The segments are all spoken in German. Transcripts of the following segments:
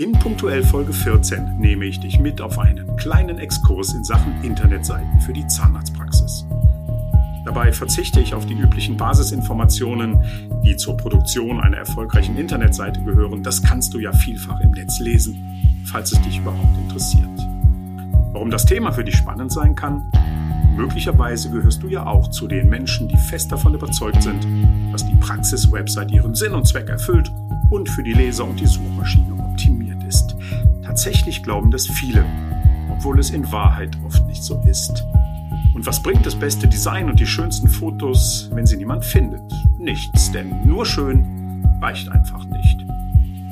In punktuell Folge 14 nehme ich dich mit auf einen kleinen Exkurs in Sachen Internetseiten für die Zahnarztpraxis. Dabei verzichte ich auf die üblichen Basisinformationen, die zur Produktion einer erfolgreichen Internetseite gehören. Das kannst du ja vielfach im Netz lesen, falls es dich überhaupt interessiert. Warum das Thema für dich spannend sein kann? Möglicherweise gehörst du ja auch zu den Menschen, die fest davon überzeugt sind, dass die Praxis-Website ihren Sinn und Zweck erfüllt und für die Leser und die Suchmaschine. Tatsächlich glauben das viele, obwohl es in Wahrheit oft nicht so ist. Und was bringt das beste Design und die schönsten Fotos, wenn sie niemand findet? Nichts, denn nur schön reicht einfach nicht.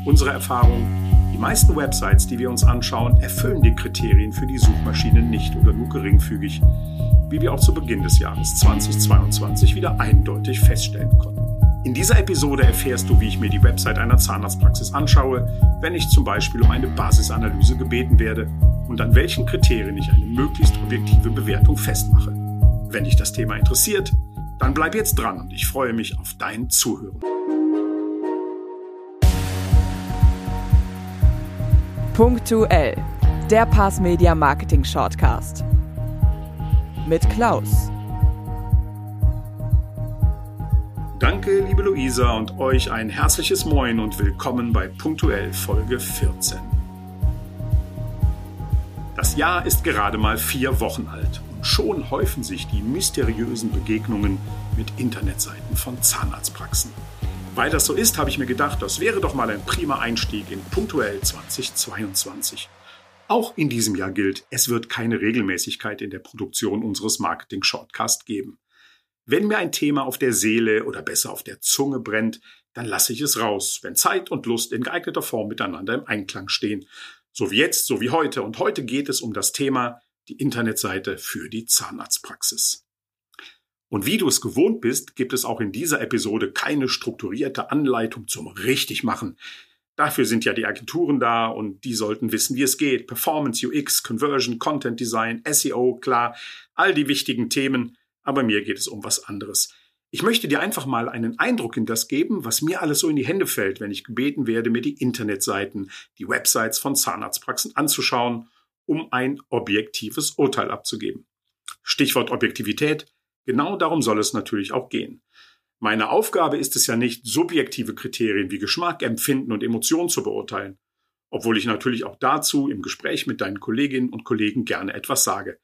Unsere Erfahrung, die meisten Websites, die wir uns anschauen, erfüllen die Kriterien für die Suchmaschine nicht oder nur geringfügig, wie wir auch zu Beginn des Jahres 2022 wieder eindeutig feststellen konnten. In dieser Episode erfährst du, wie ich mir die Website einer Zahnarztpraxis anschaue, wenn ich zum Beispiel um eine Basisanalyse gebeten werde und an welchen Kriterien ich eine möglichst objektive Bewertung festmache. Wenn dich das Thema interessiert, dann bleib jetzt dran und ich freue mich auf dein Zuhören. Punktuell, der Pass Media Marketing Shortcast. Mit Klaus. Danke, liebe Luisa, und euch ein herzliches Moin und willkommen bei Punktuell Folge 14. Das Jahr ist gerade mal vier Wochen alt und schon häufen sich die mysteriösen Begegnungen mit Internetseiten von Zahnarztpraxen. Weil das so ist, habe ich mir gedacht, das wäre doch mal ein prima Einstieg in Punktuell 2022. Auch in diesem Jahr gilt, es wird keine Regelmäßigkeit in der Produktion unseres Marketing-Shortcast geben. Wenn mir ein Thema auf der Seele oder besser auf der Zunge brennt, dann lasse ich es raus, wenn Zeit und Lust in geeigneter Form miteinander im Einklang stehen. So wie jetzt, so wie heute. Und heute geht es um das Thema die Internetseite für die Zahnarztpraxis. Und wie du es gewohnt bist, gibt es auch in dieser Episode keine strukturierte Anleitung zum Richtigmachen. Dafür sind ja die Agenturen da und die sollten wissen, wie es geht. Performance, UX, Conversion, Content Design, SEO, klar, all die wichtigen Themen aber mir geht es um was anderes. Ich möchte dir einfach mal einen Eindruck in das geben, was mir alles so in die Hände fällt, wenn ich gebeten werde, mir die Internetseiten, die Websites von Zahnarztpraxen anzuschauen, um ein objektives Urteil abzugeben. Stichwort Objektivität, genau darum soll es natürlich auch gehen. Meine Aufgabe ist es ja nicht, subjektive Kriterien wie Geschmack, Empfinden und Emotionen zu beurteilen, obwohl ich natürlich auch dazu im Gespräch mit deinen Kolleginnen und Kollegen gerne etwas sage.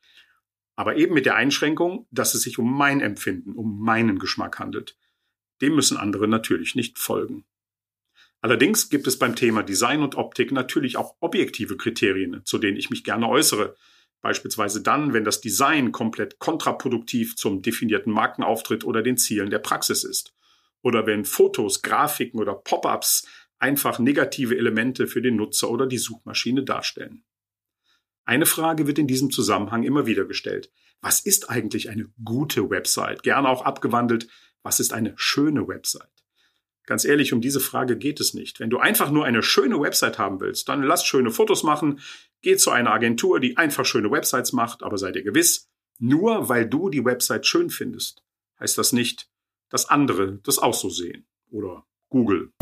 Aber eben mit der Einschränkung, dass es sich um mein Empfinden, um meinen Geschmack handelt. Dem müssen andere natürlich nicht folgen. Allerdings gibt es beim Thema Design und Optik natürlich auch objektive Kriterien, zu denen ich mich gerne äußere. Beispielsweise dann, wenn das Design komplett kontraproduktiv zum definierten Markenauftritt oder den Zielen der Praxis ist. Oder wenn Fotos, Grafiken oder Pop-ups einfach negative Elemente für den Nutzer oder die Suchmaschine darstellen. Eine Frage wird in diesem Zusammenhang immer wieder gestellt. Was ist eigentlich eine gute Website? Gerne auch abgewandelt, was ist eine schöne Website? Ganz ehrlich, um diese Frage geht es nicht. Wenn du einfach nur eine schöne Website haben willst, dann lass schöne Fotos machen, geh zu einer Agentur, die einfach schöne Websites macht, aber sei dir gewiss, nur weil du die Website schön findest, heißt das nicht, dass andere das auch so sehen. Oder Google.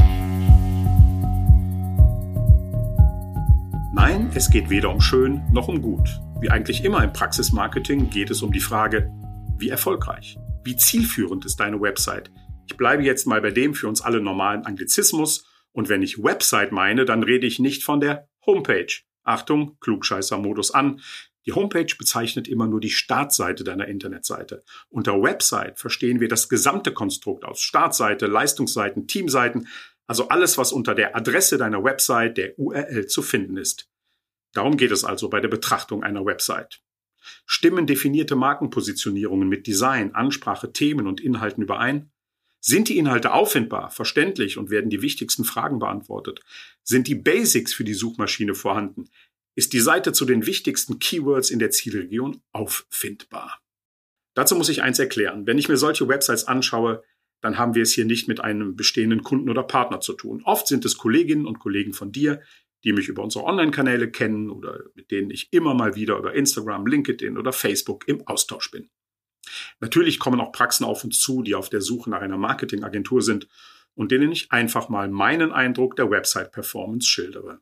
Nein, es geht weder um schön noch um gut. Wie eigentlich immer im Praxismarketing geht es um die Frage, wie erfolgreich, wie zielführend ist deine Website. Ich bleibe jetzt mal bei dem für uns alle normalen Anglizismus und wenn ich Website meine, dann rede ich nicht von der Homepage. Achtung, Klugscheißer-Modus an. Die Homepage bezeichnet immer nur die Startseite deiner Internetseite. Unter Website verstehen wir das gesamte Konstrukt aus Startseite, Leistungsseiten, Teamseiten, also alles, was unter der Adresse deiner Website, der URL zu finden ist. Darum geht es also bei der Betrachtung einer Website. Stimmen definierte Markenpositionierungen mit Design, Ansprache, Themen und Inhalten überein? Sind die Inhalte auffindbar, verständlich und werden die wichtigsten Fragen beantwortet? Sind die Basics für die Suchmaschine vorhanden? Ist die Seite zu den wichtigsten Keywords in der Zielregion auffindbar? Dazu muss ich eins erklären. Wenn ich mir solche Websites anschaue, dann haben wir es hier nicht mit einem bestehenden Kunden oder Partner zu tun. Oft sind es Kolleginnen und Kollegen von dir, die mich über unsere Online-Kanäle kennen oder mit denen ich immer mal wieder über Instagram, LinkedIn oder Facebook im Austausch bin. Natürlich kommen auch Praxen auf uns zu, die auf der Suche nach einer Marketingagentur sind und denen ich einfach mal meinen Eindruck der Website-Performance schildere.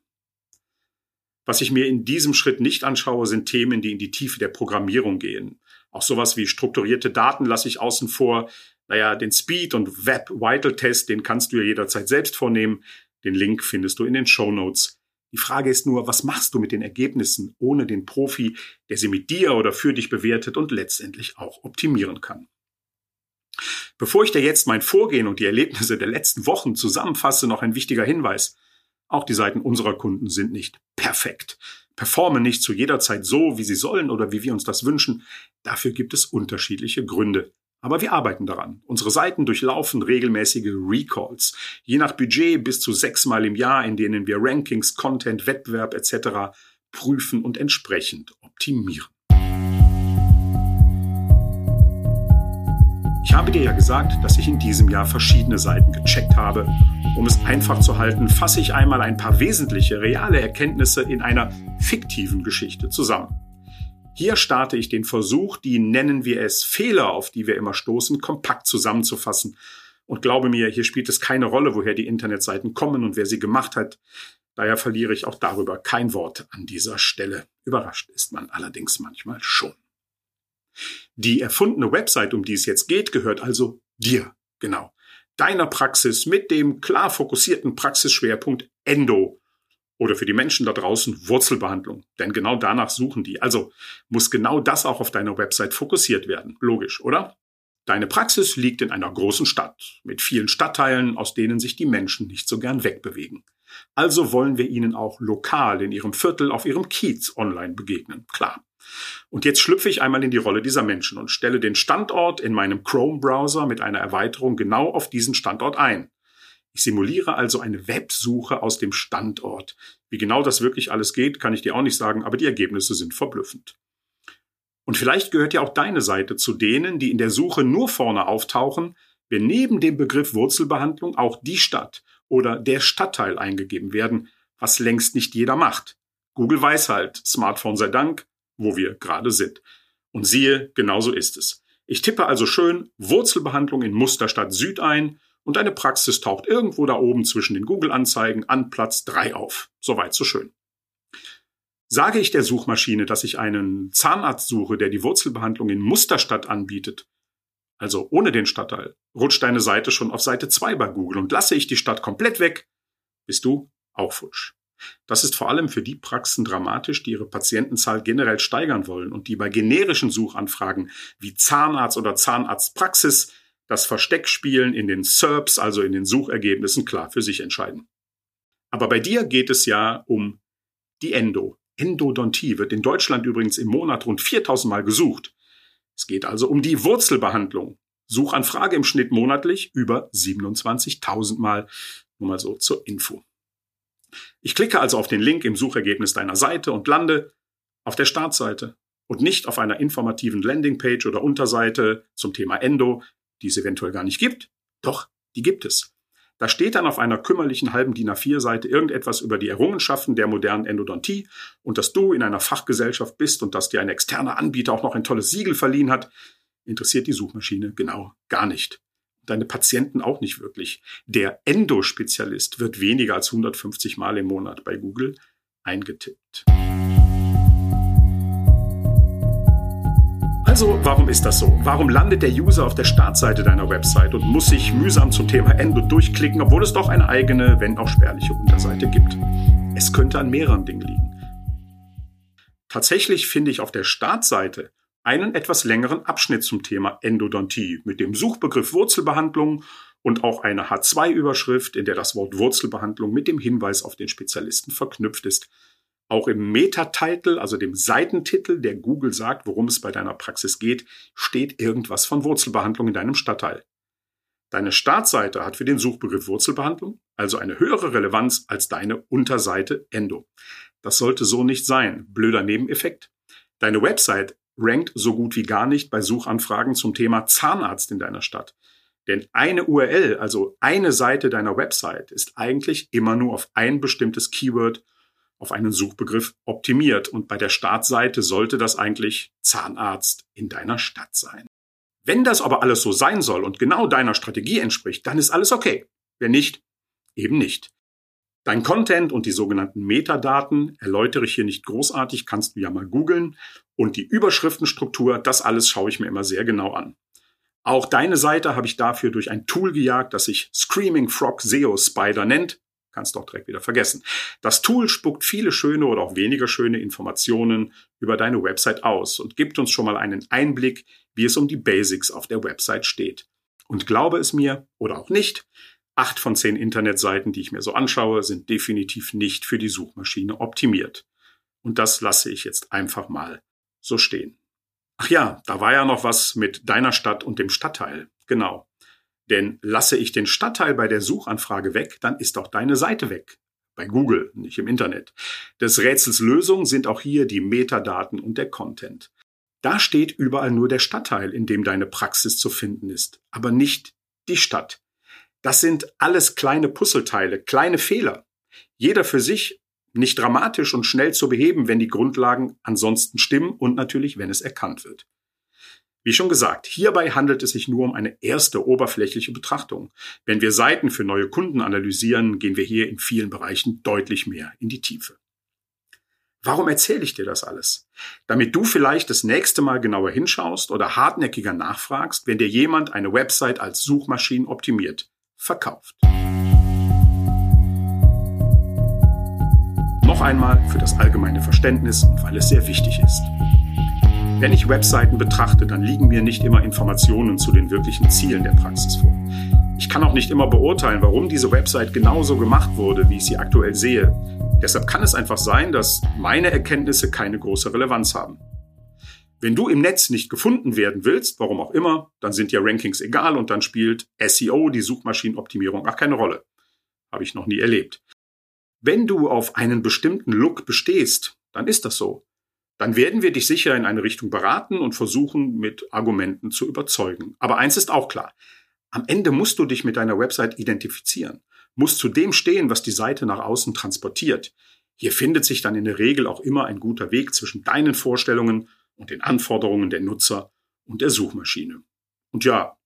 Was ich mir in diesem Schritt nicht anschaue, sind Themen, die in die Tiefe der Programmierung gehen. Auch sowas wie strukturierte Daten lasse ich außen vor. Naja, den Speed- und Web-Vital-Test, den kannst du ja jederzeit selbst vornehmen. Den Link findest du in den Show Notes. Die Frage ist nur, was machst du mit den Ergebnissen ohne den Profi, der sie mit dir oder für dich bewertet und letztendlich auch optimieren kann? Bevor ich dir jetzt mein Vorgehen und die Erlebnisse der letzten Wochen zusammenfasse, noch ein wichtiger Hinweis. Auch die Seiten unserer Kunden sind nicht perfekt, performen nicht zu jeder Zeit so, wie sie sollen oder wie wir uns das wünschen. Dafür gibt es unterschiedliche Gründe. Aber wir arbeiten daran. Unsere Seiten durchlaufen regelmäßige Recalls, je nach Budget bis zu sechsmal im Jahr, in denen wir Rankings, Content, Wettbewerb etc. prüfen und entsprechend optimieren. Ich habe dir ja gesagt, dass ich in diesem Jahr verschiedene Seiten gecheckt habe. Um es einfach zu halten, fasse ich einmal ein paar wesentliche, reale Erkenntnisse in einer fiktiven Geschichte zusammen. Hier starte ich den Versuch, die nennen wir es Fehler, auf die wir immer stoßen, kompakt zusammenzufassen. Und glaube mir, hier spielt es keine Rolle, woher die Internetseiten kommen und wer sie gemacht hat. Daher verliere ich auch darüber kein Wort an dieser Stelle. Überrascht ist man allerdings manchmal schon. Die erfundene Website, um die es jetzt geht, gehört also dir, genau. Deiner Praxis mit dem klar fokussierten Praxisschwerpunkt Endo. Oder für die Menschen da draußen Wurzelbehandlung. Denn genau danach suchen die. Also muss genau das auch auf deiner Website fokussiert werden. Logisch, oder? Deine Praxis liegt in einer großen Stadt mit vielen Stadtteilen, aus denen sich die Menschen nicht so gern wegbewegen. Also wollen wir ihnen auch lokal in ihrem Viertel, auf ihrem Kiez online begegnen. Klar. Und jetzt schlüpfe ich einmal in die Rolle dieser Menschen und stelle den Standort in meinem Chrome-Browser mit einer Erweiterung genau auf diesen Standort ein. Ich simuliere also eine Websuche aus dem Standort. Wie genau das wirklich alles geht, kann ich dir auch nicht sagen, aber die Ergebnisse sind verblüffend. Und vielleicht gehört ja auch deine Seite zu denen, die in der Suche nur vorne auftauchen, wenn neben dem Begriff Wurzelbehandlung auch die Stadt oder der Stadtteil eingegeben werden, was längst nicht jeder macht. Google weiß halt, Smartphone sei Dank, wo wir gerade sind. Und siehe, genauso ist es. Ich tippe also schön Wurzelbehandlung in Musterstadt Süd ein und deine Praxis taucht irgendwo da oben zwischen den Google-Anzeigen an Platz 3 auf. Soweit so schön. Sage ich der Suchmaschine, dass ich einen Zahnarzt suche, der die Wurzelbehandlung in Musterstadt anbietet, also ohne den Stadtteil, rutscht deine Seite schon auf Seite 2 bei Google und lasse ich die Stadt komplett weg, bist du auch futsch. Das ist vor allem für die Praxen dramatisch, die ihre Patientenzahl generell steigern wollen und die bei generischen Suchanfragen wie Zahnarzt oder Zahnarztpraxis das Versteckspielen in den SERPs, also in den Suchergebnissen, klar für sich entscheiden. Aber bei dir geht es ja um die Endo. Endodontie wird in Deutschland übrigens im Monat rund 4000 Mal gesucht. Es geht also um die Wurzelbehandlung. Suchanfrage im Schnitt monatlich über 27.000 Mal. Nur mal so zur Info. Ich klicke also auf den Link im Suchergebnis deiner Seite und lande auf der Startseite und nicht auf einer informativen Landingpage oder Unterseite zum Thema Endo, die es eventuell gar nicht gibt. Doch, die gibt es. Da steht dann auf einer kümmerlichen halben DIN A4-Seite irgendetwas über die Errungenschaften der modernen Endodontie und dass du in einer Fachgesellschaft bist und dass dir ein externer Anbieter auch noch ein tolles Siegel verliehen hat, interessiert die Suchmaschine genau gar nicht deine Patienten auch nicht wirklich. Der Endospezialist wird weniger als 150 Mal im Monat bei Google eingetippt. Also, warum ist das so? Warum landet der User auf der Startseite deiner Website und muss sich mühsam zum Thema Endo durchklicken, obwohl es doch eine eigene, wenn auch spärliche Unterseite gibt? Es könnte an mehreren Dingen liegen. Tatsächlich finde ich auf der Startseite einen etwas längeren Abschnitt zum Thema Endodontie mit dem Suchbegriff Wurzelbehandlung und auch eine H2-Überschrift, in der das Wort Wurzelbehandlung mit dem Hinweis auf den Spezialisten verknüpft ist. Auch im Meta-Title, also dem Seitentitel, der Google sagt, worum es bei deiner Praxis geht, steht irgendwas von Wurzelbehandlung in deinem Stadtteil. Deine Startseite hat für den Suchbegriff Wurzelbehandlung also eine höhere Relevanz als deine Unterseite Endo. Das sollte so nicht sein. Blöder Nebeneffekt. Deine Website rankt so gut wie gar nicht bei Suchanfragen zum Thema Zahnarzt in deiner Stadt. Denn eine URL, also eine Seite deiner Website, ist eigentlich immer nur auf ein bestimmtes Keyword, auf einen Suchbegriff optimiert. Und bei der Startseite sollte das eigentlich Zahnarzt in deiner Stadt sein. Wenn das aber alles so sein soll und genau deiner Strategie entspricht, dann ist alles okay. Wenn nicht, eben nicht. Dein Content und die sogenannten Metadaten erläutere ich hier nicht großartig, kannst du ja mal googeln. Und die Überschriftenstruktur, das alles schaue ich mir immer sehr genau an. Auch deine Seite habe ich dafür durch ein Tool gejagt, das sich Screaming Frog SEO Spider nennt. Kannst doch direkt wieder vergessen. Das Tool spuckt viele schöne oder auch weniger schöne Informationen über deine Website aus und gibt uns schon mal einen Einblick, wie es um die Basics auf der Website steht. Und glaube es mir oder auch nicht, acht von zehn Internetseiten, die ich mir so anschaue, sind definitiv nicht für die Suchmaschine optimiert. Und das lasse ich jetzt einfach mal so stehen. Ach ja, da war ja noch was mit deiner Stadt und dem Stadtteil. Genau. Denn lasse ich den Stadtteil bei der Suchanfrage weg, dann ist auch deine Seite weg. Bei Google, nicht im Internet. Des Rätsels Lösung sind auch hier die Metadaten und der Content. Da steht überall nur der Stadtteil, in dem deine Praxis zu finden ist, aber nicht die Stadt. Das sind alles kleine Puzzleteile, kleine Fehler. Jeder für sich nicht dramatisch und schnell zu beheben, wenn die Grundlagen ansonsten stimmen und natürlich, wenn es erkannt wird. Wie schon gesagt, hierbei handelt es sich nur um eine erste oberflächliche Betrachtung. Wenn wir Seiten für neue Kunden analysieren, gehen wir hier in vielen Bereichen deutlich mehr in die Tiefe. Warum erzähle ich dir das alles? Damit du vielleicht das nächste Mal genauer hinschaust oder hartnäckiger nachfragst, wenn dir jemand eine Website als Suchmaschinen optimiert verkauft. Noch einmal für das allgemeine Verständnis und weil es sehr wichtig ist. Wenn ich Webseiten betrachte, dann liegen mir nicht immer Informationen zu den wirklichen Zielen der Praxis vor. Ich kann auch nicht immer beurteilen, warum diese Website genauso gemacht wurde, wie ich sie aktuell sehe. Deshalb kann es einfach sein, dass meine Erkenntnisse keine große Relevanz haben. Wenn du im Netz nicht gefunden werden willst, warum auch immer, dann sind dir Rankings egal und dann spielt SEO, die Suchmaschinenoptimierung, auch keine Rolle. Habe ich noch nie erlebt. Wenn du auf einen bestimmten Look bestehst, dann ist das so. Dann werden wir dich sicher in eine Richtung beraten und versuchen, mit Argumenten zu überzeugen. Aber eins ist auch klar. Am Ende musst du dich mit deiner Website identifizieren, musst zu dem stehen, was die Seite nach außen transportiert. Hier findet sich dann in der Regel auch immer ein guter Weg zwischen deinen Vorstellungen und den Anforderungen der Nutzer und der Suchmaschine. Und ja,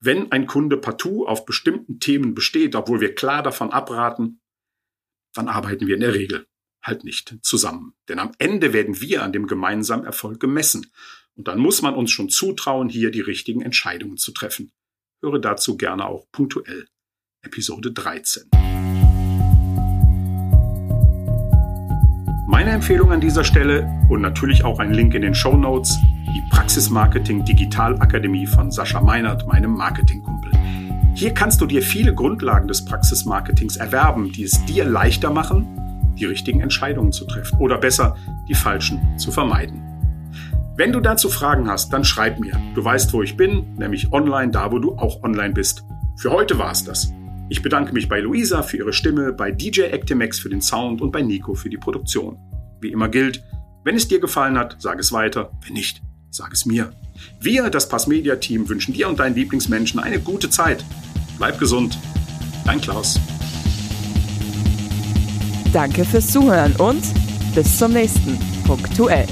wenn ein Kunde partout auf bestimmten Themen besteht, obwohl wir klar davon abraten, dann arbeiten wir in der Regel halt nicht zusammen. Denn am Ende werden wir an dem gemeinsamen Erfolg gemessen. Und dann muss man uns schon zutrauen, hier die richtigen Entscheidungen zu treffen. Höre dazu gerne auch punktuell Episode 13. Meine Empfehlung an dieser Stelle und natürlich auch ein Link in den Show Notes, die Praxismarketing Digitalakademie von Sascha Meinert, meinem Marketingkumpel. Hier kannst du dir viele Grundlagen des Praxismarketings erwerben, die es dir leichter machen, die richtigen Entscheidungen zu treffen oder besser die falschen zu vermeiden. Wenn du dazu Fragen hast, dann schreib mir. Du weißt, wo ich bin, nämlich online, da wo du auch online bist. Für heute war es das. Ich bedanke mich bei Luisa für ihre Stimme, bei DJ Actimex für den Sound und bei Nico für die Produktion. Wie immer gilt, wenn es dir gefallen hat, sag es weiter. Wenn nicht, sag es mir. Wir, das Passmedia-Team, wünschen dir und deinen Lieblingsmenschen eine gute Zeit. Bleib gesund. Dein Klaus. Danke fürs Zuhören und bis zum nächsten Punktuell.